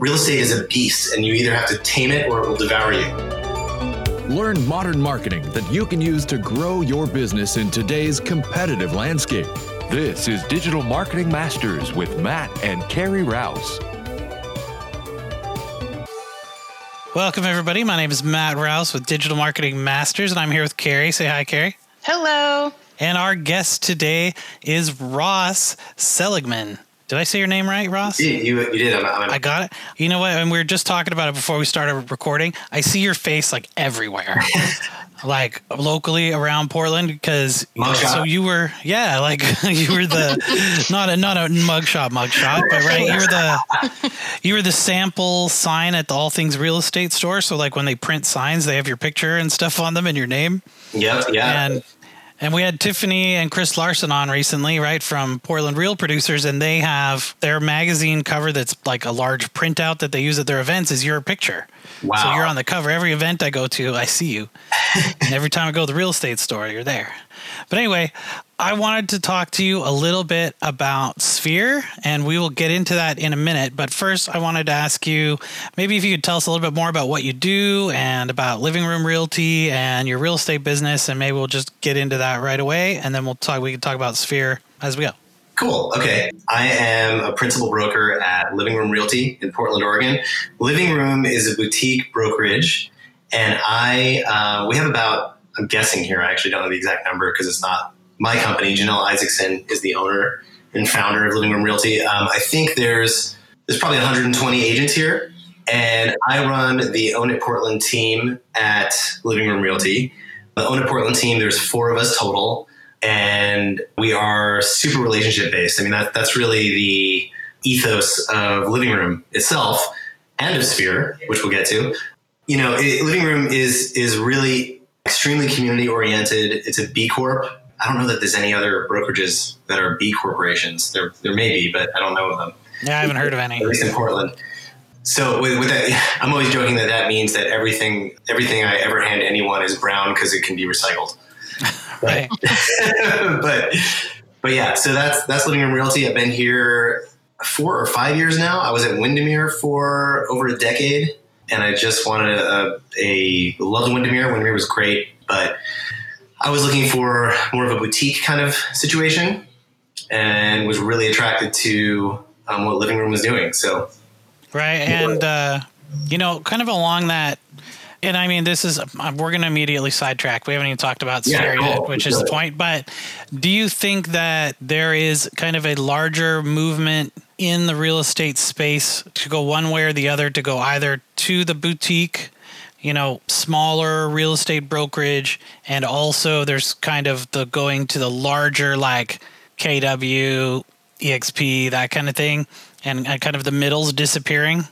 real estate is a beast and you either have to tame it or it will devour you. Learn modern marketing that you can use to grow your business in today's competitive landscape. This is Digital Marketing Masters with Matt and Carrie Rouse. Welcome, everybody. My name is Matt Rouse with Digital Marketing Masters, and I'm here with Carrie. Say hi, Carrie. Hello. And our guest today is Ross Seligman. Did I say your name right, Ross? You, you, you did. I'm, I'm, I got it. You know what? And we were just talking about it before we started recording. I see your face like everywhere. like locally around Portland because so you were yeah like you were the not a not a mugshot mugshot but right you were the you were the sample sign at the All Things Real Estate store so like when they print signs they have your picture and stuff on them and your name yeah yeah and and we had Tiffany and Chris Larson on recently, right, from Portland Real Producers, and they have their magazine cover that's like a large printout that they use at their events is your picture. Wow. So you're on the cover. Every event I go to, I see you. and every time I go to the real estate store, you're there. But anyway, I wanted to talk to you a little bit about Sphere, and we will get into that in a minute. But first, I wanted to ask you maybe if you could tell us a little bit more about what you do and about Living Room Realty and your real estate business, and maybe we'll just get into that right away, and then we'll talk. We can talk about Sphere as we go. Cool. Okay. I am a principal broker at Living Room Realty in Portland, Oregon. Living Room is a boutique brokerage, and I uh, we have about I'm guessing here. I actually don't know the exact number because it's not my company. Janelle Isaacson is the owner and founder of Living Room Realty. Um, I think there's there's probably 120 agents here, and I run the Own It Portland team at Living Room Realty. The Own It Portland team, there's four of us total and we are super relationship based. I mean, that, that's really the ethos of Living Room itself and of Sphere, which we'll get to. You know, it, Living Room is is really extremely community oriented. It's a B Corp. I don't know that there's any other brokerages that are B corporations. There, there may be, but I don't know of them. Yeah, I haven't heard of any. At least in Portland. So with, with, that, I'm always joking that that means that everything everything I ever hand anyone is brown because it can be recycled. Right. but but yeah, so that's that's living room realty. I've been here four or five years now. I was at Windermere for over a decade, and I just wanted a, a loved Windermere. Windermere was great, but I was looking for more of a boutique kind of situation, and was really attracted to um, what living room was doing. So right, and uh, you know, kind of along that and I mean, this is uh, we're going to immediately sidetrack. We haven't even talked about yeah, oh, yet, which is the point. But do you think that there is kind of a larger movement in the real estate space to go one way or the other, to go either to the boutique, you know, smaller real estate brokerage, and also there's kind of the going to the larger like KW, EXP, that kind of thing, and, and kind of the middles disappearing?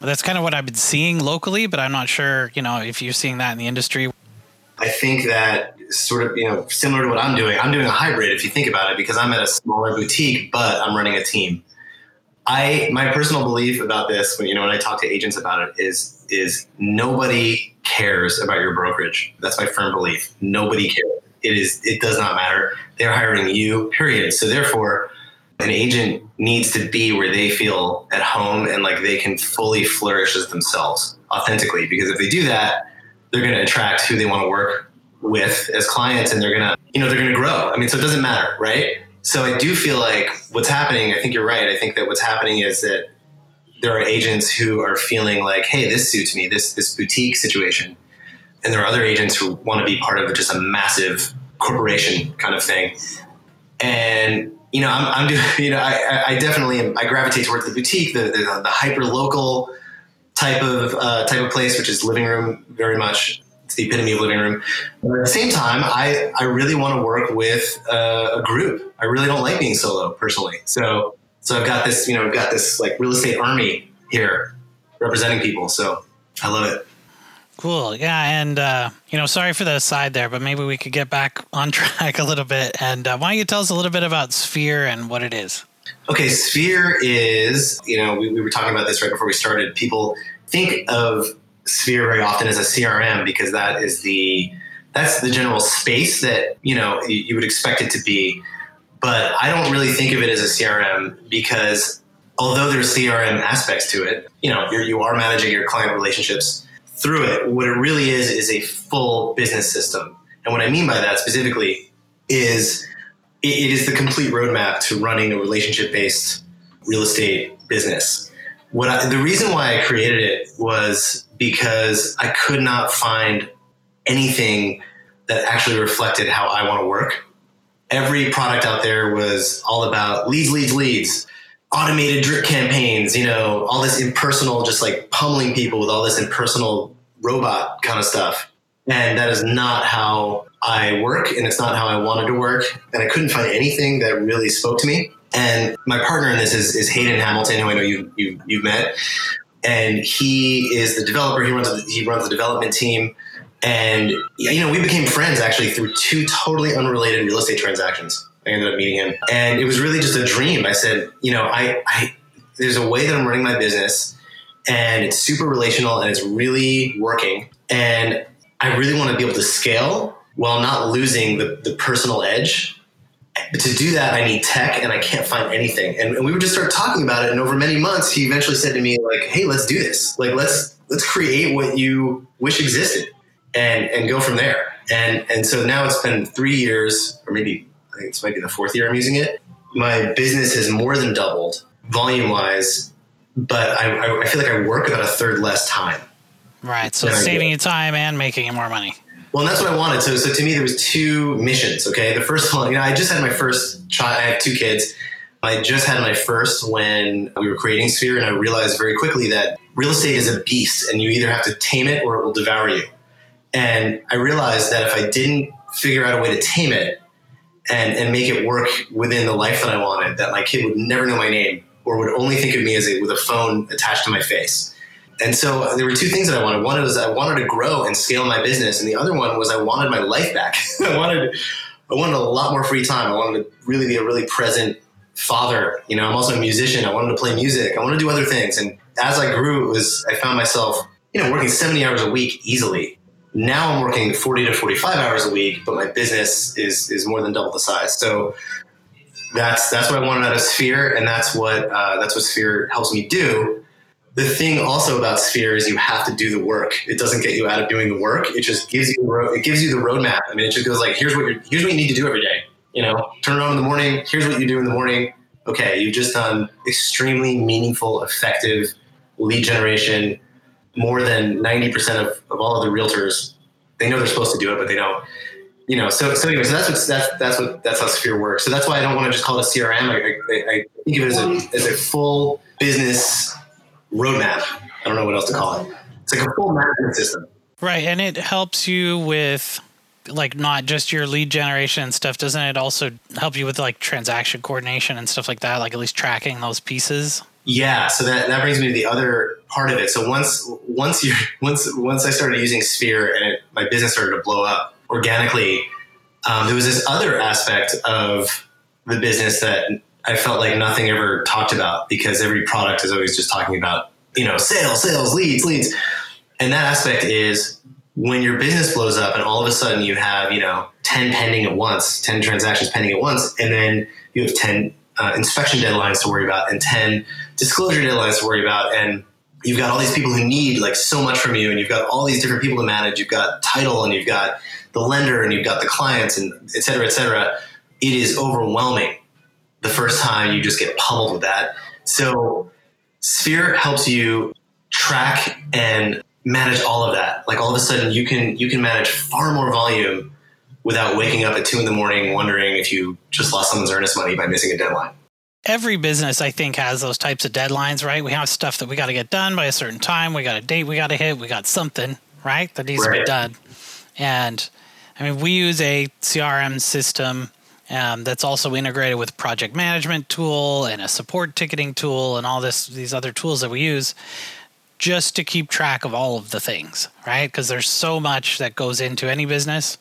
That's kind of what I've been seeing locally, but I'm not sure, you know, if you're seeing that in the industry. I think that sort of, you know, similar to what I'm doing, I'm doing a hybrid if you think about it, because I'm at a smaller boutique, but I'm running a team. I my personal belief about this, when you know, when I talk to agents about it, is is nobody cares about your brokerage. That's my firm belief. Nobody cares. It is it does not matter. They're hiring you, period. So therefore, an agent needs to be where they feel at home and like they can fully flourish as themselves authentically. Because if they do that, they're going to attract who they want to work with as clients and they're going to, you know, they're going to grow. I mean, so it doesn't matter, right? So I do feel like what's happening, I think you're right. I think that what's happening is that there are agents who are feeling like, hey, this suits me, this this boutique situation. And there are other agents who want to be part of just a massive corporation kind of thing. And you know, I'm, I'm doing, you know, I, I definitely am, I gravitate towards the boutique, the, the, the hyper local type of, uh, type of place, which is living room very much. It's the epitome of living room. But at the same time, I, I really want to work with uh, a group. I really don't like being solo personally. So, so I've got this, you know, I've got this like real estate army here representing people. So I love it. Cool. Yeah. And, uh, you know, sorry for the aside there, but maybe we could get back on track a little bit. And uh, why don't you tell us a little bit about Sphere and what it is? Okay. Sphere is, you know, we, we were talking about this right before we started. People think of Sphere very often as a CRM because that is the, that's the general space that, you know, you, you would expect it to be. But I don't really think of it as a CRM because although there's CRM aspects to it, you know, you're, you are managing your client relationships through it. What it really is is a full business system. And what I mean by that specifically is it, is the complete roadmap to running a relationship based real estate business. What I, the reason why I created it was because I could not find anything that actually reflected how I want to work. Every product out there was all about leads, leads, leads, automated drip campaigns, you know, all this impersonal, just like pummeling people with all this impersonal robot kind of stuff. And that is not how I work, and it's not how I wanted to work. And I couldn't find anything that really spoke to me. And my partner in this is, is Hayden Hamilton, who I know you, you you've met, and he is the developer. He runs he runs the development team, and you know we became friends actually through two totally unrelated real estate transactions. I ended up meeting him, and it was really just a dream. I said, you know, I, I there's a way that I'm running my business, and it's super relational and it's really working, and I really want to be able to scale while not losing the, the personal edge but to do that, I need tech, and I can't find anything. And, and, we would just start talking about it. And over many months, he eventually said to me, like, "Hey, let's do this. Like, let's let's create what you wish existed, and and go from there." And and so now it's been three years, or maybe I think it's maybe the fourth year I'm using it. My business has more than doubled volume wise, but I, I feel like I work about a third less time. Right. So saving you time and making you more money. Well, that's what I wanted. So, so to me, there was two missions. Okay, the first one, you know, I just had my first child. I have two kids. I just had my first when we were creating Sphere, and I realized very quickly that real estate is a beast, and you either have to tame it or it will devour you. And I realized that if I didn't figure out a way to tame it and and make it work within the life that I wanted, that my kid would never know my name or would only think of me as a, with a phone attached to my face and so there were two things that I wanted. One was I wanted to grow and scale my business, and the other one was I wanted my life back. I wanted I wanted a lot more free time. I wanted to really be a really present father. You know, I'm also a musician. I wanted to play music. I wanted to do other things. And as I grew, it was I found myself, you know, working 70 hours a week easily. Now I'm working 40 to 45 hours a week, but my business is is more than double the size. So that's that's what I wanted out of Sphere, and that's what uh, that's what Sphere helps me do the thing also about Sphere is you have to do the work. It doesn't get you out of doing the work. It just gives you the road, it gives you the roadmap. I mean, it just goes like, here's what you're, here's what you need to do every day. You know, turn on in the morning. Here's what you do in the morning. Okay, you've just done extremely meaningful, effective lead generation. More than 90% of, of all of the realtors, they know they're supposed to do it, but they don't. You know, so so anyway, so that's what that's that's what that's how Sphere works. So that's why I don't want to just call it a CRM. I, I, I think of it as a as a full business roadmap. I don't know what else to call it. It's like a full management system. Right, and it helps you with like not just your lead generation and stuff. Doesn't it also help you with like transaction coordination and stuff like that? Like at least tracking those pieces. Yeah, so that, that brings me to the other part of it. So once once you once once I started using Sphere and it, my business started to blow up organically, um, there was this other aspect of the business that I felt like nothing ever talked about because every product is always just talking about, you know, sales, sales, leads, leads. And that aspect is when your business blows up and all of a sudden you have, you know, 10 pending at once, 10 transactions pending at once, and then you have 10 uh, inspection deadlines to worry about and 10 disclosure deadlines to worry about. And you've got all these people who need like so much from you and you've got all these different people to manage. You've got title and you've got the lender and you've got the clients and et cetera, et cetera. It is overwhelming the first time you just get pummeled with that. So Sphere helps you track and manage all of that. Like all of a sudden you can you can manage far more volume without waking up at two in the morning wondering if you just lost someone's earnest money by missing a deadline. Every business, I think, has those types of deadlines, right? We have stuff that we got to get done by a certain time. We got a date we got to hit. We got something, right? That needs right. to be done. And I mean, we use a CRM system um, that's also integrated with project management tool and a support ticketing tool and all this these other tools that we use just to keep track of all of the things right because there's so much that goes into any business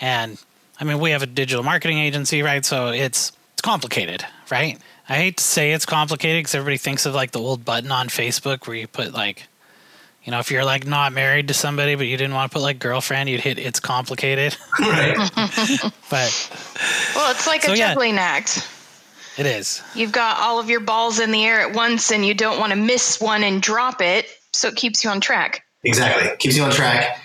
and i mean we have a digital marketing agency right so it's it's complicated right i hate to say it's complicated because everybody thinks of like the old button on facebook where you put like you know, if you're like not married to somebody, but you didn't want to put like girlfriend, you'd hit it's complicated. Right. but well, it's like so, a juggling yeah. act. It is. You've got all of your balls in the air at once and you don't want to miss one and drop it. So it keeps you on track. Exactly. Keeps you on track.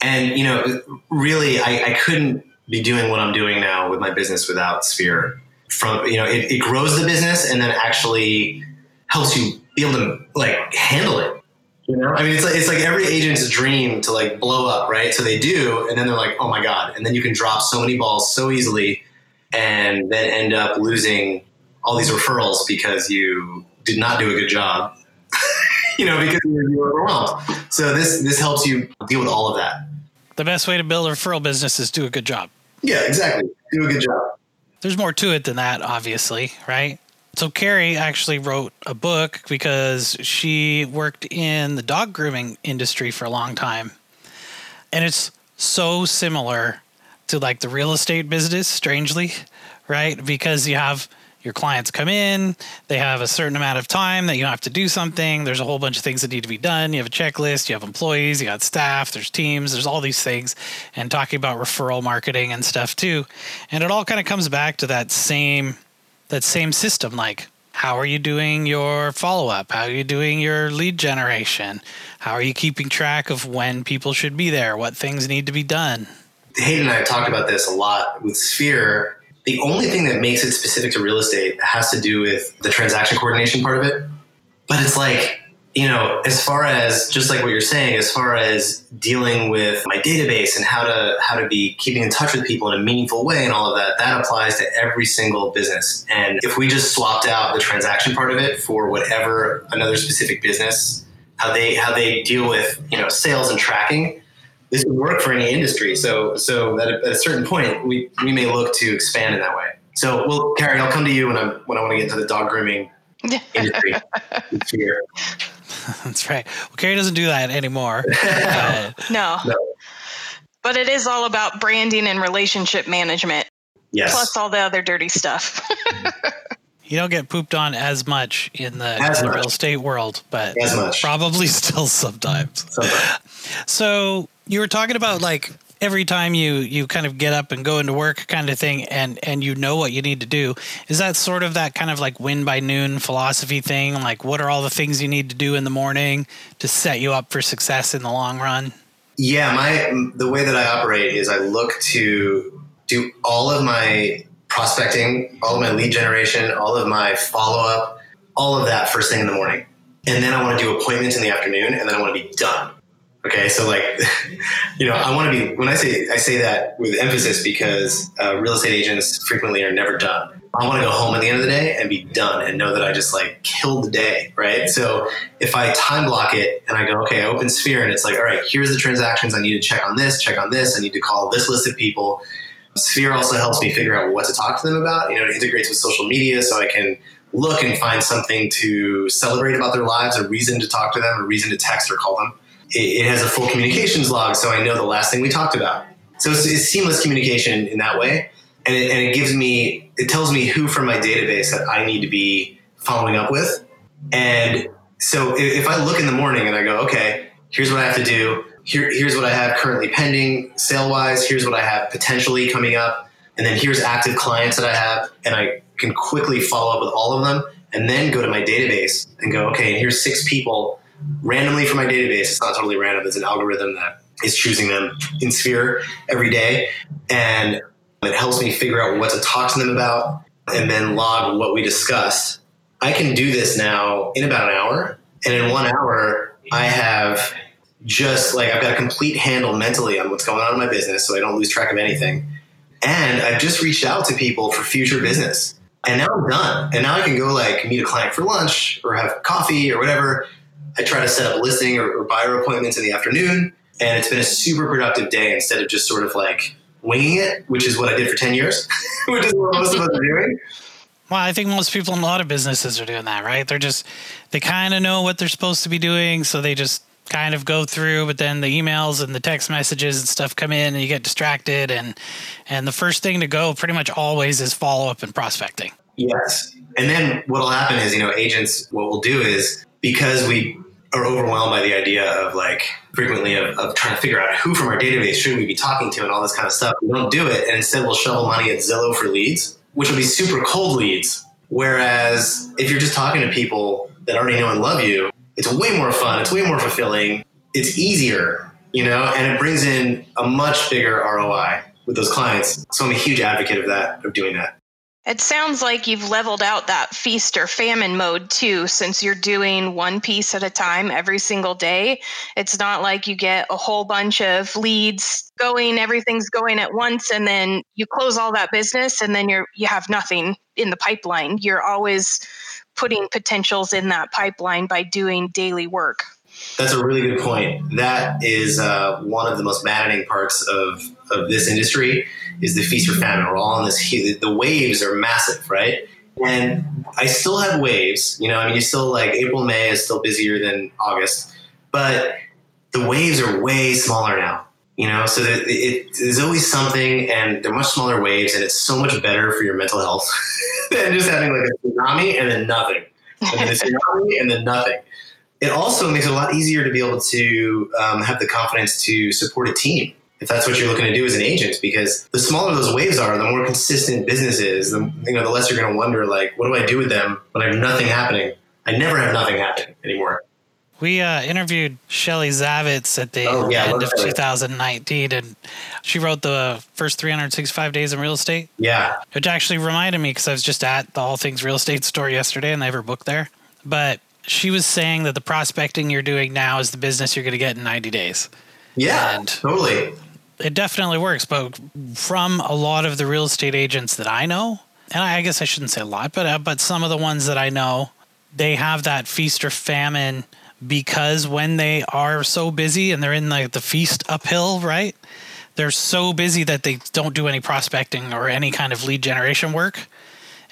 And, you know, really, I, I couldn't be doing what I'm doing now with my business without Sphere. From, you know, it, it grows the business and then actually helps you be able to like handle it. You know, I mean, it's like it's like every agent's dream to like blow up, right? So they do, and then they're like, "Oh my god!" And then you can drop so many balls so easily, and then end up losing all these referrals because you did not do a good job. you know, because you were overwhelmed. So this this helps you deal with all of that. The best way to build a referral business is do a good job. Yeah, exactly. Do a good job. There's more to it than that, obviously, right? So Carrie actually wrote a book because she worked in the dog grooming industry for a long time. And it's so similar to like the real estate business, strangely, right? Because you have your clients come in, they have a certain amount of time that you have to do something. There's a whole bunch of things that need to be done. You have a checklist, you have employees, you got staff, there's teams, there's all these things, and talking about referral marketing and stuff too. And it all kind of comes back to that same that same system like how are you doing your follow up? How are you doing your lead generation? How are you keeping track of when people should be there? What things need to be done? Hayden and I have talked about this a lot with Sphere. The only thing that makes it specific to real estate has to do with the transaction coordination part of it. But it's like you know, as far as just like what you're saying, as far as dealing with my database and how to how to be keeping in touch with people in a meaningful way and all of that, that applies to every single business. And if we just swapped out the transaction part of it for whatever another specific business, how they how they deal with you know sales and tracking, this would work for any industry. So so at a, at a certain point, we we may look to expand in that way. So, well, Carrie, I'll come to you when I'm when I want to get into the dog grooming industry. That's right. Well, Carrie doesn't do that anymore. uh, no. no. But it is all about branding and relationship management. Yes. Plus all the other dirty stuff. You don't get pooped on as much in the, in the real estate world, but probably still sometimes. sometimes. So you were talking about like every time you you kind of get up and go into work kind of thing and and you know what you need to do is that sort of that kind of like win by noon philosophy thing like what are all the things you need to do in the morning to set you up for success in the long run yeah my the way that i operate is i look to do all of my prospecting all of my lead generation all of my follow-up all of that first thing in the morning and then i want to do appointments in the afternoon and then i want to be done Okay, so like, you know, I want to be when I say I say that with emphasis because uh, real estate agents frequently are never done. I want to go home at the end of the day and be done and know that I just like killed the day, right? So if I time block it and I go, okay, I open Sphere and it's like, all right, here's the transactions I need to check on this, check on this, I need to call this list of people. Sphere also helps me figure out what to talk to them about. You know, it integrates with social media so I can look and find something to celebrate about their lives, a reason to talk to them, a reason to text or call them it, it has a full communications log, so I know the last thing we talked about. So it's, it's seamless communication in that way, and it, and it gives me it tells me who from my database that I need to be following up with, and so if I look in the morning and I go, okay, here's what I have to do. Here, here's what I have currently pending sale wise. Here's what I have potentially coming up. And then here's active clients that I have. And I can quickly follow up with all of them and then go to my database and go, okay, and here's six people randomly from my database. It's not totally random. It's an algorithm that is choosing them in Sphere every day. And it helps me figure out what to talk to them about and then log what we discussed. I can do this now in about an hour. And in one hour, I have just like I've got a complete handle mentally on what's going on in my business so I don't lose track of anything. And I've just reached out to people for future business. And now I'm done. And now I can go like meet a client for lunch or have coffee or whatever I try to set up a listing or, or buyer appointments in the afternoon, and it's been a super productive day instead of just sort of like winging it, which is what I did for 10 years, which is what most of us are doing. Well, I think most people in a lot of businesses are doing that, right? They're just, they kind of know what they're supposed to be doing. So they just kind of go through, but then the emails and the text messages and stuff come in and you get distracted. And, and the first thing to go pretty much always is follow up and prospecting. Yes. And then what will happen is, you know, agents, what we'll do is because we are overwhelmed by the idea of like frequently of, of, trying to figure out who from our database should we be talking to and all this kind of stuff. We don't do it, and instead we'll shovel money at Zillow for leads, which will be super cold leads. Whereas if you're just talking to people that already know and love you, it's way more fun. It's way more fulfilling. It's easier, you know, and it brings in a much bigger ROI with those clients. So I'm a huge advocate of that, of doing that. It sounds like you've leveled out that feast or famine mode too, since you're doing one piece at a time every single day. It's not like you get a whole bunch of leads going, everything's going at once, and then you close all that business and then you're you have nothing in the pipeline. You're always putting potentials in that pipeline by doing daily work. That's a really good point. That is uh, one of the most maddening parts of, of this industry is the feast or famine. We're all on this. The waves are massive, right? And I still have waves. You know, I mean, you still like April, May is still busier than August, but the waves are way smaller now. You know, so that it, there's always something, and they're much smaller waves, and it's so much better for your mental health than just having like a tsunami and then nothing, and then a tsunami and then nothing. It also makes it a lot easier to be able to um, have the confidence to support a team if that's what you're looking to do as an agent because the smaller those waves are the more consistent business is the you know the less you're going to wonder like what do i do with them when i have nothing happening? I never have nothing happening anymore we uh, interviewed Shelley Zavitz at the oh, yeah, end of 2019, and she wrote the first 365 days in real estate. Yeah. Which actually reminded me because I was just at the All Things Real Estate store yesterday and they have her book there. But she was saying that the prospecting you're doing now is the business you're going to get in 90 days. Yeah, and totally it definitely works. But from a lot of the real estate agents that I know, and I guess I shouldn't say a lot, but uh, but some of the ones that I know, they have that feast or famine because when they are so busy and they're in like the feast uphill, right? They're so busy that they don't do any prospecting or any kind of lead generation work.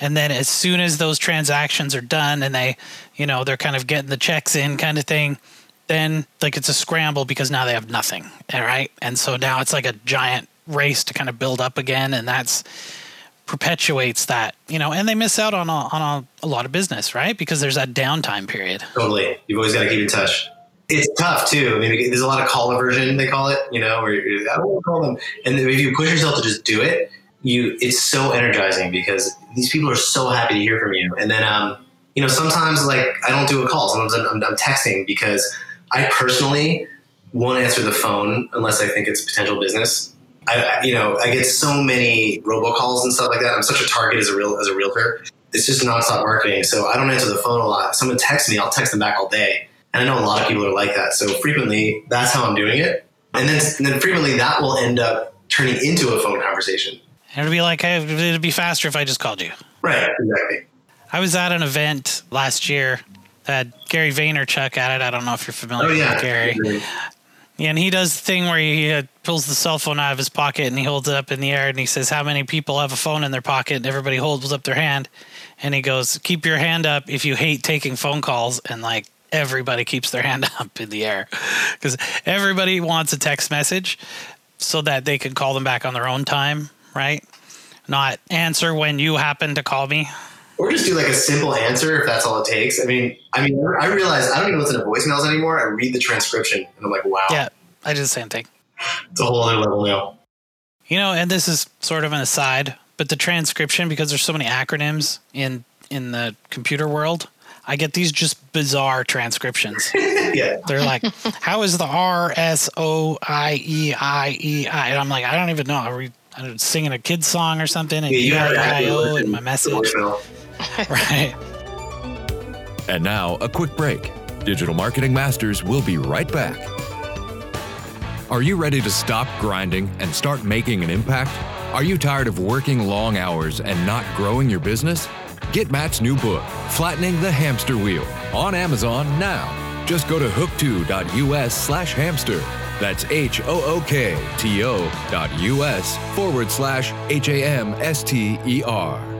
And then as soon as those transactions are done and they, you know, they're kind of getting the checks in kind of thing, then like it's a scramble because now they have nothing, right? And so now it's like a giant race to kind of build up again, and that's perpetuates that, you know, and they miss out on a, on a, a lot of business, right? Because there's that downtime period. Totally, you've always got to keep in touch. It's tough too. I mean, there's a lot of call aversion they call it, you know, where I don't call them, and if you push yourself to just do it, you it's so energizing because these people are so happy to hear from you, and then um, you know, sometimes like I don't do a call. Sometimes I'm, I'm, I'm texting because I personally won't answer the phone unless I think it's potential business. I, you know, I get so many robocalls and stuff like that. I'm such a target as a real as a realtor. It's just nonstop marketing. So I don't answer the phone a lot. Someone texts me, I'll text them back all day. And I know a lot of people are like that. So frequently, that's how I'm doing it. And then, and then frequently, that will end up turning into a phone conversation. It'd be like, hey, it'd be faster if I just called you. Right. Exactly. I was at an event last year that Gary Vaynerchuk at it. I don't know if you're familiar oh, yeah. with Gary. Yeah, and he does the thing where he uh, pulls the cell phone out of his pocket and he holds it up in the air and he says, "How many people have a phone in their pocket?" And everybody holds up their hand, and he goes, "Keep your hand up if you hate taking phone calls." And like everybody keeps their hand up in the air because everybody wants a text message so that they can call them back on their own time, right? Not answer when you happen to call me or just do like a simple answer if that's all it takes. I mean, I mean, I realize I don't even listen to voicemails anymore. I read the transcription and I'm like, wow. Yeah, I do the same thing. It's a whole other level now. You know, and this is sort of an aside, but the transcription because there's so many acronyms in in the computer world. I get these just bizarre transcriptions. yeah. They're like, how is the R S O I E I E I? And I'm like, I don't even know. Are we I'm singing a kid's song or something? And yeah, you I O in my message. right. And now, a quick break. Digital Marketing Masters will be right back. Are you ready to stop grinding and start making an impact? Are you tired of working long hours and not growing your business? Get Matt's new book, Flattening the Hamster Wheel, on Amazon now. Just go to hook2.us slash hamster. That's H O O K T O dot US forward slash H A M S T E R.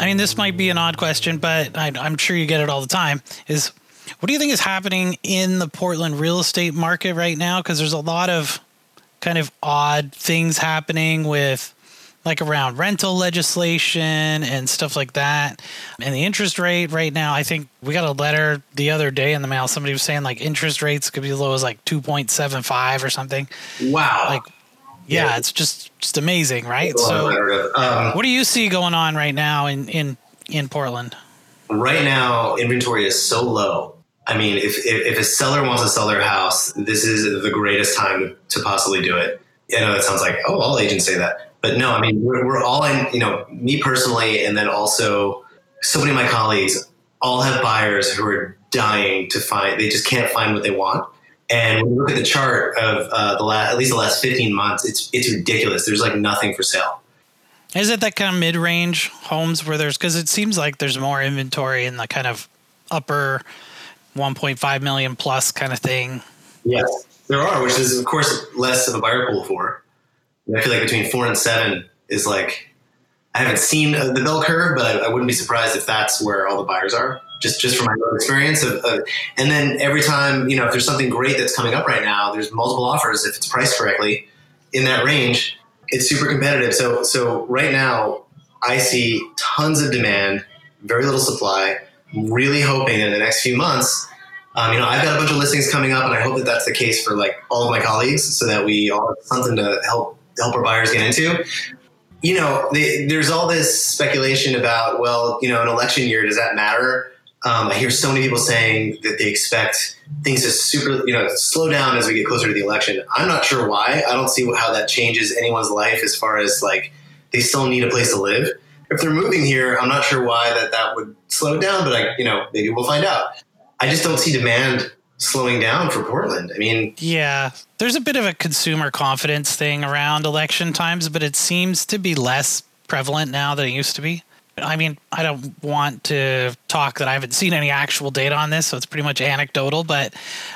I mean, this might be an odd question, but I, I'm sure you get it all the time. Is what do you think is happening in the Portland real estate market right now? Because there's a lot of kind of odd things happening with like around rental legislation and stuff like that. And the interest rate right now, I think we got a letter the other day in the mail. Somebody was saying like interest rates could be as low as like 2.75 or something. Wow. Like yeah, it's just just amazing, right? So, um, what do you see going on right now in in in Portland? Right now, inventory is so low. I mean, if, if, if a seller wants to sell their house, this is the greatest time to possibly do it. I know that sounds like, oh, all agents say that. But no, I mean, we're, we're all in, you know, me personally, and then also so many of my colleagues all have buyers who are dying to find, they just can't find what they want. And when you look at the chart of uh, the last, at least the last 15 months, it's, it's ridiculous. There's like nothing for sale. Is it that kind of mid-range homes where there's because it seems like there's more inventory in the kind of upper 1.5 million plus kind of thing? Yes, there are, which is of course less of a buyer pool for. I feel like between four and seven is like I haven't seen uh, the bell curve, but I, I, wouldn't be surprised if that's where all the buyers are. Just just from my own experience of, of, and then every time you know if there's something great that's coming up right now, there's multiple offers if it's priced correctly in that range it's super competitive. So so right now I see tons of demand, very little supply. I'm really hoping in the next few months, um, you know, I've got a bunch of listings coming up, and I hope that that's the case for like all of my colleagues, so that we all have something to help help our buyers get into. You know, they, there's all this speculation about, well, you know, an election year does that matter? Um, I hear so many people saying that they expect things to super, you know, slow down as we get closer to the election. I'm not sure why. I don't see how that changes anyone's life as far as like they still need a place to live. If they're moving here, I'm not sure why that that would slow down, but I, you know, maybe we'll find out. I just don't see demand slowing down for Portland. I mean, yeah, there's a bit of a consumer confidence thing around election times, but it seems to be less prevalent now than it used to be. I mean, I don't want to talk that I haven't seen any actual data on this, so it's pretty much anecdotal, but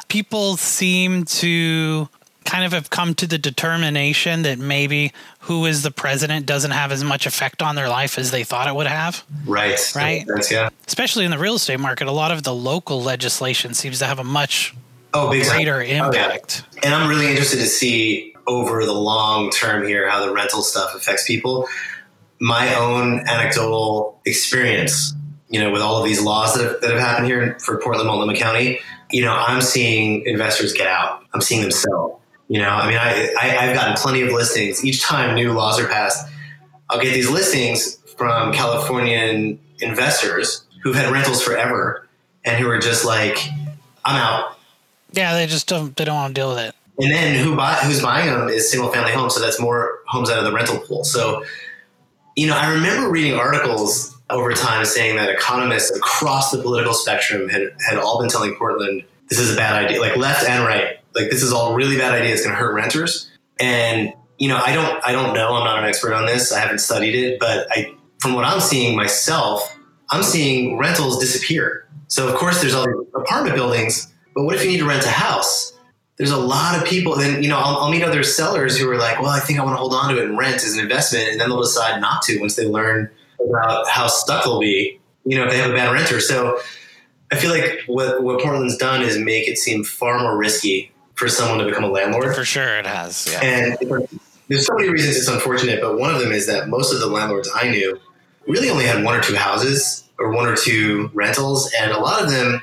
people seem to kind of have come to the determination that maybe who is the president doesn't have as much effect on their life as they thought it would have. Right. Right. Yeah. Especially in the real estate market, a lot of the local legislation seems to have a much oh, greater impact. Oh, yeah. And I'm really interested to see over the long term here how the rental stuff affects people my own anecdotal experience, you know, with all of these laws that have, that have happened here for Portland, Multnomah County, you know, I'm seeing investors get out. I'm seeing them sell. You know, I mean, I, I, I've gotten plenty of listings. Each time new laws are passed, I'll get these listings from Californian investors who've had rentals forever and who are just like, I'm out. Yeah, they just don't they don't want to deal with it. And then who buy who's buying them is single family homes, so that's more homes out of the rental pool. So you know, I remember reading articles over time saying that economists across the political spectrum had, had all been telling Portland this is a bad idea, like left and right. Like this is all really bad idea. It's going to hurt renters. And you know, I don't, I don't know. I'm not an expert on this. I haven't studied it, but I, from what I'm seeing myself, I'm seeing rentals disappear. So of course, there's all these apartment buildings, but what if you need to rent a house? There's a lot of people. Then you know, I'll, I'll, meet other sellers who are like, "Well, I think I want to hold on to it and rent as an investment," and then they'll decide not to once they learn about how stuck they'll be. You know, if they have a bad renter. So I feel like what what Portland's done is make it seem far more risky for someone to become a landlord. For sure, it has. Yeah. And there's so many reasons it's unfortunate, but one of them is that most of the landlords I knew really only had one or two houses or one or two rentals, and a lot of them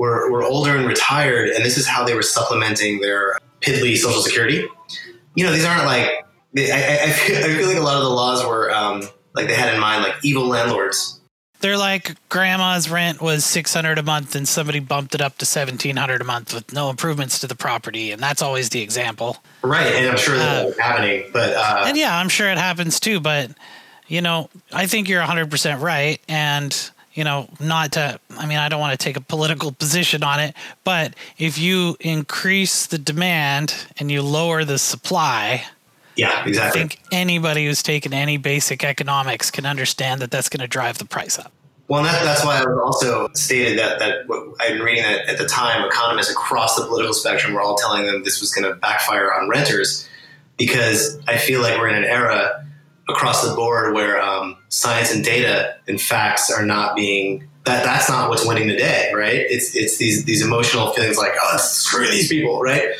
were, were older and retired, and this is how they were supplementing their piddly Social Security. You know, these aren't like I, I, feel, I feel like a lot of the laws were um, like they had in mind like evil landlords. They're like grandma's rent was six hundred a month, and somebody bumped it up to seventeen hundred a month with no improvements to the property, and that's always the example. Right, and I'm sure that's uh, happening, but uh, and yeah, I'm sure it happens too. But you know, I think you're hundred percent right, and you know, not to, I mean, I don't want to take a political position on it, but if you increase the demand and you lower the supply, yeah, exactly. I think anybody who's taken any basic economics can understand that that's going to drive the price up. Well, that, that's why I was also stated that that I've been reading that at the time, economists across the political spectrum were all telling them this was going to backfire on renters because I feel like we're in an era across the board where um, science and data and facts are not being that that's not what's winning the day, right? It's it's these these emotional feelings like oh screw these people, right?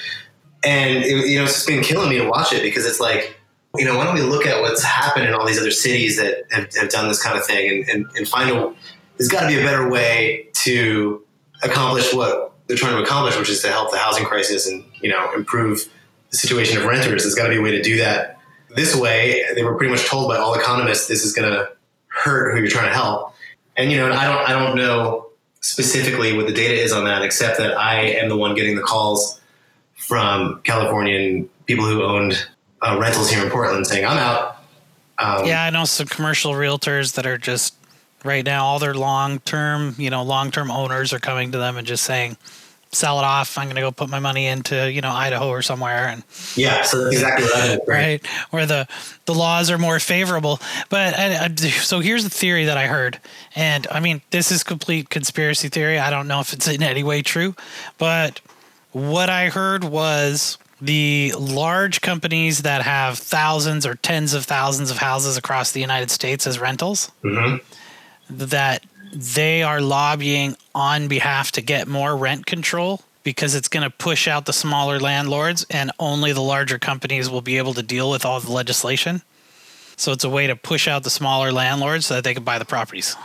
And it, you know it's just been killing me to watch it because it's like you know why don't we look at what's happened in all these other cities that have, have done this kind of thing and, and, and find a there's got to be a better way to accomplish what they're trying to accomplish, which is to help the housing crisis and you know improve the situation of renters. There's got to be a way to do that this way, they were pretty much told by all economists this is going to hurt who you're trying to help. And you know, I don't I don't know specifically what the data is on that, except that I am the one getting the calls from Californian people who owned uh, rentals here in Portland saying, "I'm out." Um, yeah, I know some commercial realtors that are just right now all their long term, you know, long term owners are coming to them and just saying, sell it off. I'm going to go put my money into you know Idaho or somewhere. And yeah, so that's exactly right. right, where the the laws are more favorable. But I, I, so here's the theory that I heard, and I mean this is complete conspiracy theory. I don't know if it's in any way true, but what I heard was the large companies that have thousands or tens of thousands of houses across the United States as rentals. Mm-hmm. That they are lobbying on behalf to get more rent control because it's going to push out the smaller landlords and only the larger companies will be able to deal with all the legislation. So it's a way to push out the smaller landlords so that they can buy the properties.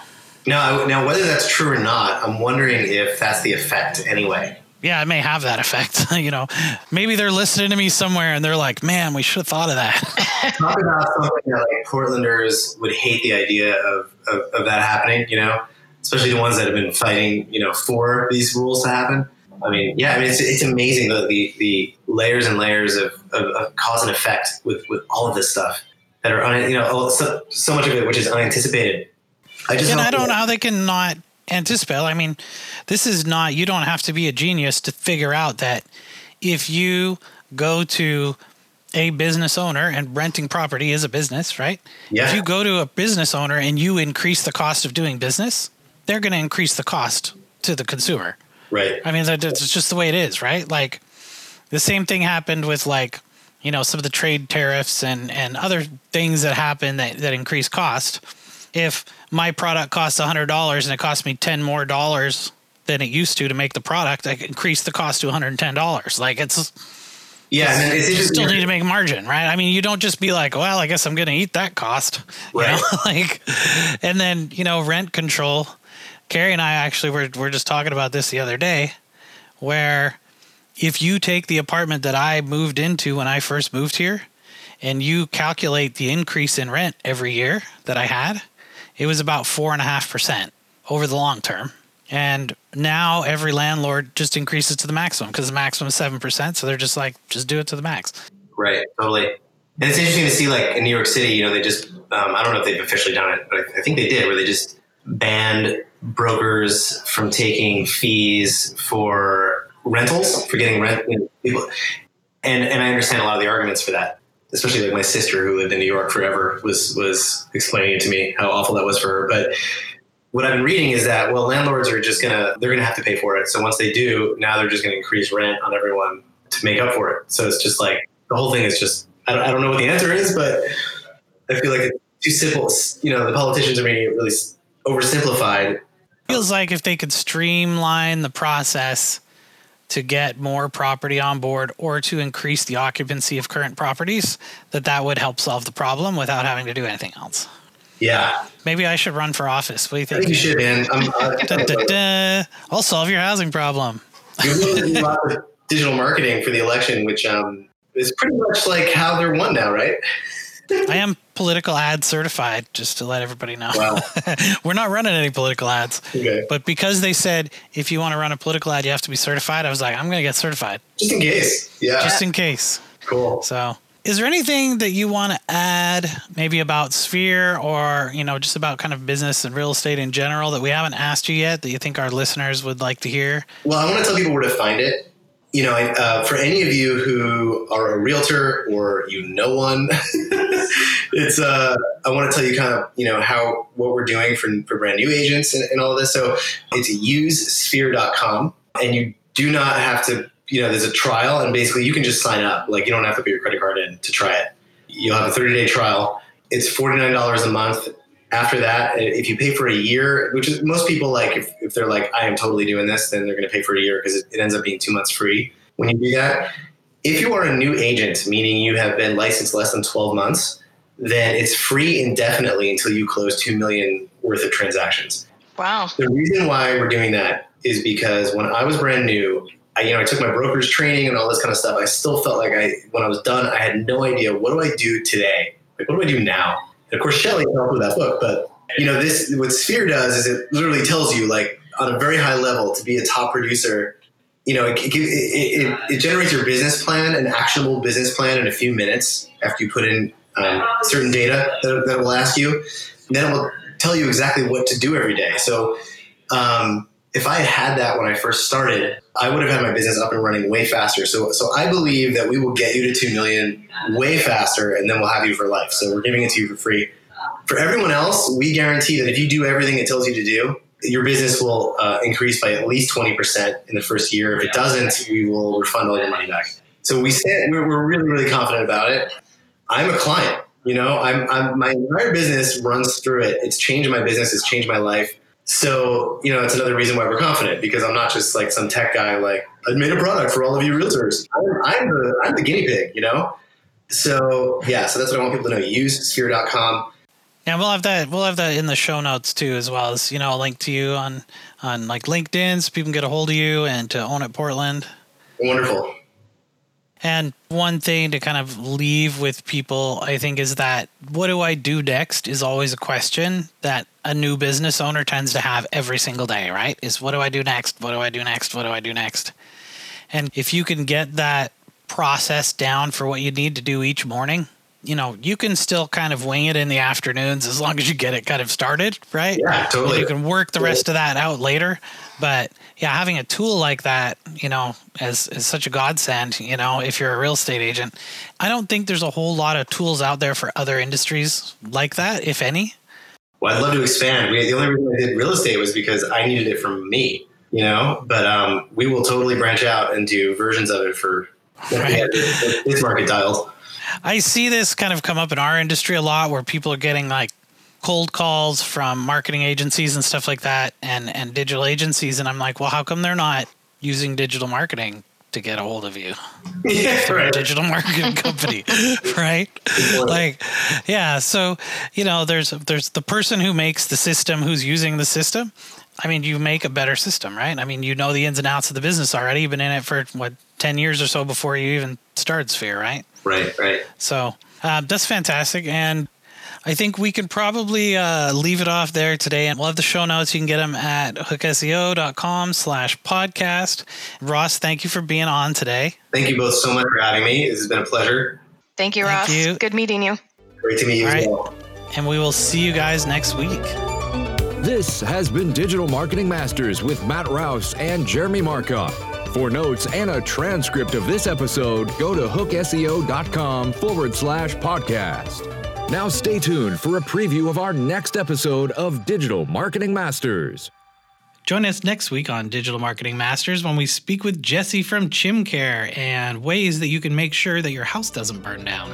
Now, now whether that's true or not, I'm wondering if that's the effect anyway. Yeah, it may have that effect. you know, maybe they're listening to me somewhere and they're like, "Man, we should have thought of that." Talk about something that like Portlanders would hate the idea of, of, of that happening. You know, especially the ones that have been fighting, you know, for these rules to happen. I mean, yeah, I mean, it's, it's amazing the, the, the layers and layers of, of, of, cause and effect with, with all of this stuff that are, un, you know, oh, so, so much of it which is unanticipated. I just and I don't know how they can not anticipate. I mean, this is not. You don't have to be a genius to figure out that if you go to a business owner and renting property is a business, right? Yeah. If you go to a business owner and you increase the cost of doing business, they're going to increase the cost to the consumer. Right. I mean, that's just the way it is, right? Like the same thing happened with like, you know, some of the trade tariffs and, and other things that happen that, that increase cost. If my product costs $100 and it costs me 10 more dollars than it used to to make the product, I increase the cost to $110. Like it's, yeah, you still need to make margin, right? I mean, you don't just be like, well, I guess I'm going to eat that cost, right? You know? like, and then you know, rent control. Carrie and I actually were, were just talking about this the other day, where if you take the apartment that I moved into when I first moved here and you calculate the increase in rent every year that I had, it was about four and a half percent over the long term. And now every landlord just increases to the maximum because the maximum is 7%. So they're just like, just do it to the max. Right. Totally. And it's interesting to see, like in New York City, you know, they just, um, I don't know if they've officially done it, but I think they did, where they just banned brokers from taking fees for rentals for getting rent people. And and I understand a lot of the arguments for that especially like my sister who lived in New York forever was was explaining it to me how awful that was for her. But what I've been reading is that well landlords are just gonna they're gonna have to pay for it. So once they do now they're just gonna increase rent on everyone to make up for it. So it's just like the whole thing is just I don't, I don't know what the answer is but I feel like it's too simple. You know the politicians are being really oversimplified. Feels like if they could streamline the process to get more property on board or to increase the occupancy of current properties, that that would help solve the problem without having to do anything else. Yeah. Maybe I should run for office. What do you think? I think you should, man. da, da, da. I'll solve your housing problem. You're a lot of digital marketing for the election, which um, is pretty much like how they're won now, right? I am political ad certified, just to let everybody know. Wow. We're not running any political ads. Okay. But because they said if you want to run a political ad, you have to be certified, I was like, I'm going to get certified. Just in case. Yeah. Just in case. Cool. So, is there anything that you want to add, maybe about Sphere or, you know, just about kind of business and real estate in general that we haven't asked you yet that you think our listeners would like to hear? Well, I want to tell people where to find it you know, uh, for any of you who are a realtor or you know one, it's uh, I want to tell you kind of you know how what we're doing for, for brand new agents and, and all of this. So it's usesphere.com, and you do not have to. You know, there's a trial, and basically you can just sign up. Like you don't have to put your credit card in to try it. You'll have a 30 day trial. It's $49 a month after that, uh, if you pay for a year, which is most people like, if, if they're like, I am totally doing this, then they're going to pay for a year because it, it, ends up being two months free when you do that. If you are a new agent, meaning you have been licensed less than 12 months, then it's free indefinitely until you close 2 million worth of transactions. Wow. The reason why we're doing that is because when I was brand new, I, you know, I took my broker's training and all this kind of stuff. I still felt like I, when I was done, I had no idea what do I do today? Like, what do I do now? Of course, Shelley helped with that book, but you know, this what Sphere does is it literally tells you like on a very high level to be a top producer. You know, it, it, it, it generates your business plan, an actionable business plan in a few minutes after you put in um, certain data that, that will ask you. And then it will tell you exactly what to do every day. So, um, if I had had that when I first started, I would have had my business up and running way faster. So, so I believe that we will get you to two million way faster, and then we'll have you for life. So we're giving it to you for free. For everyone else, we guarantee that if you do everything it tells you to do, your business will uh, increase by at least 20% in the first year. If it doesn't, we will refund all your money back. So we stand, we're, we're really, really confident about it. I'm a client, you know, I'm, I'm, my entire business runs through it. It's changed my business. It's changed my life. So, you know, it's another reason why we're confident because I'm not just like some tech guy, like I made a product for all of you realtors. I'm, I'm the, I'm the guinea pig, you know? So yeah, so that's what I want people to know. Use sphere.com yeah, we'll have that. We'll have that in the show notes too, as well as you know, a link to you on on like LinkedIn, so people can get a hold of you and to own it Portland. Wonderful. And one thing to kind of leave with people, I think, is that what do I do next is always a question that a new business owner tends to have every single day, right? Is what do I do next? What do I do next? What do I do next? And if you can get that process down for what you need to do each morning, you know, you can still kind of wing it in the afternoons as long as you get it kind of started, right? Yeah, totally. And you can work the rest of that out later. But yeah, having a tool like that, you know, is, is such a godsend, you know, if you're a real estate agent. I don't think there's a whole lot of tools out there for other industries like that, if any. Well, I'd love to expand. We, the only reason I did real estate was because I needed it from me, you know, but um, we will totally branch out and do versions of it for right. this market dials. I see this kind of come up in our industry a lot where people are getting like cold calls from marketing agencies and stuff like that and and digital agencies and I'm like, "Well, how come they're not using digital marketing to get a hold of you?" Yeah, right. digital marketing company, right? like yeah, so, you know, there's there's the person who makes the system who's using the system. I mean, you make a better system, right? I mean, you know the ins and outs of the business already. You've been in it for what 10 years or so before you even started Sphere, right? Right, right. So uh, that's fantastic. And I think we can probably uh, leave it off there today. And we'll have the show notes. You can get them at hookseo.com slash podcast. Ross, thank you for being on today. Thank you both so much for having me. This has been a pleasure. Thank you, Ross. Thank you. Good meeting you. Great to meet you All as well. And we will see you guys next week. This has been Digital Marketing Masters with Matt Rouse and Jeremy Marcotte. For notes and a transcript of this episode, go to hookseo.com forward slash podcast. Now stay tuned for a preview of our next episode of Digital Marketing Masters. Join us next week on Digital Marketing Masters when we speak with Jesse from ChimCare and ways that you can make sure that your house doesn't burn down.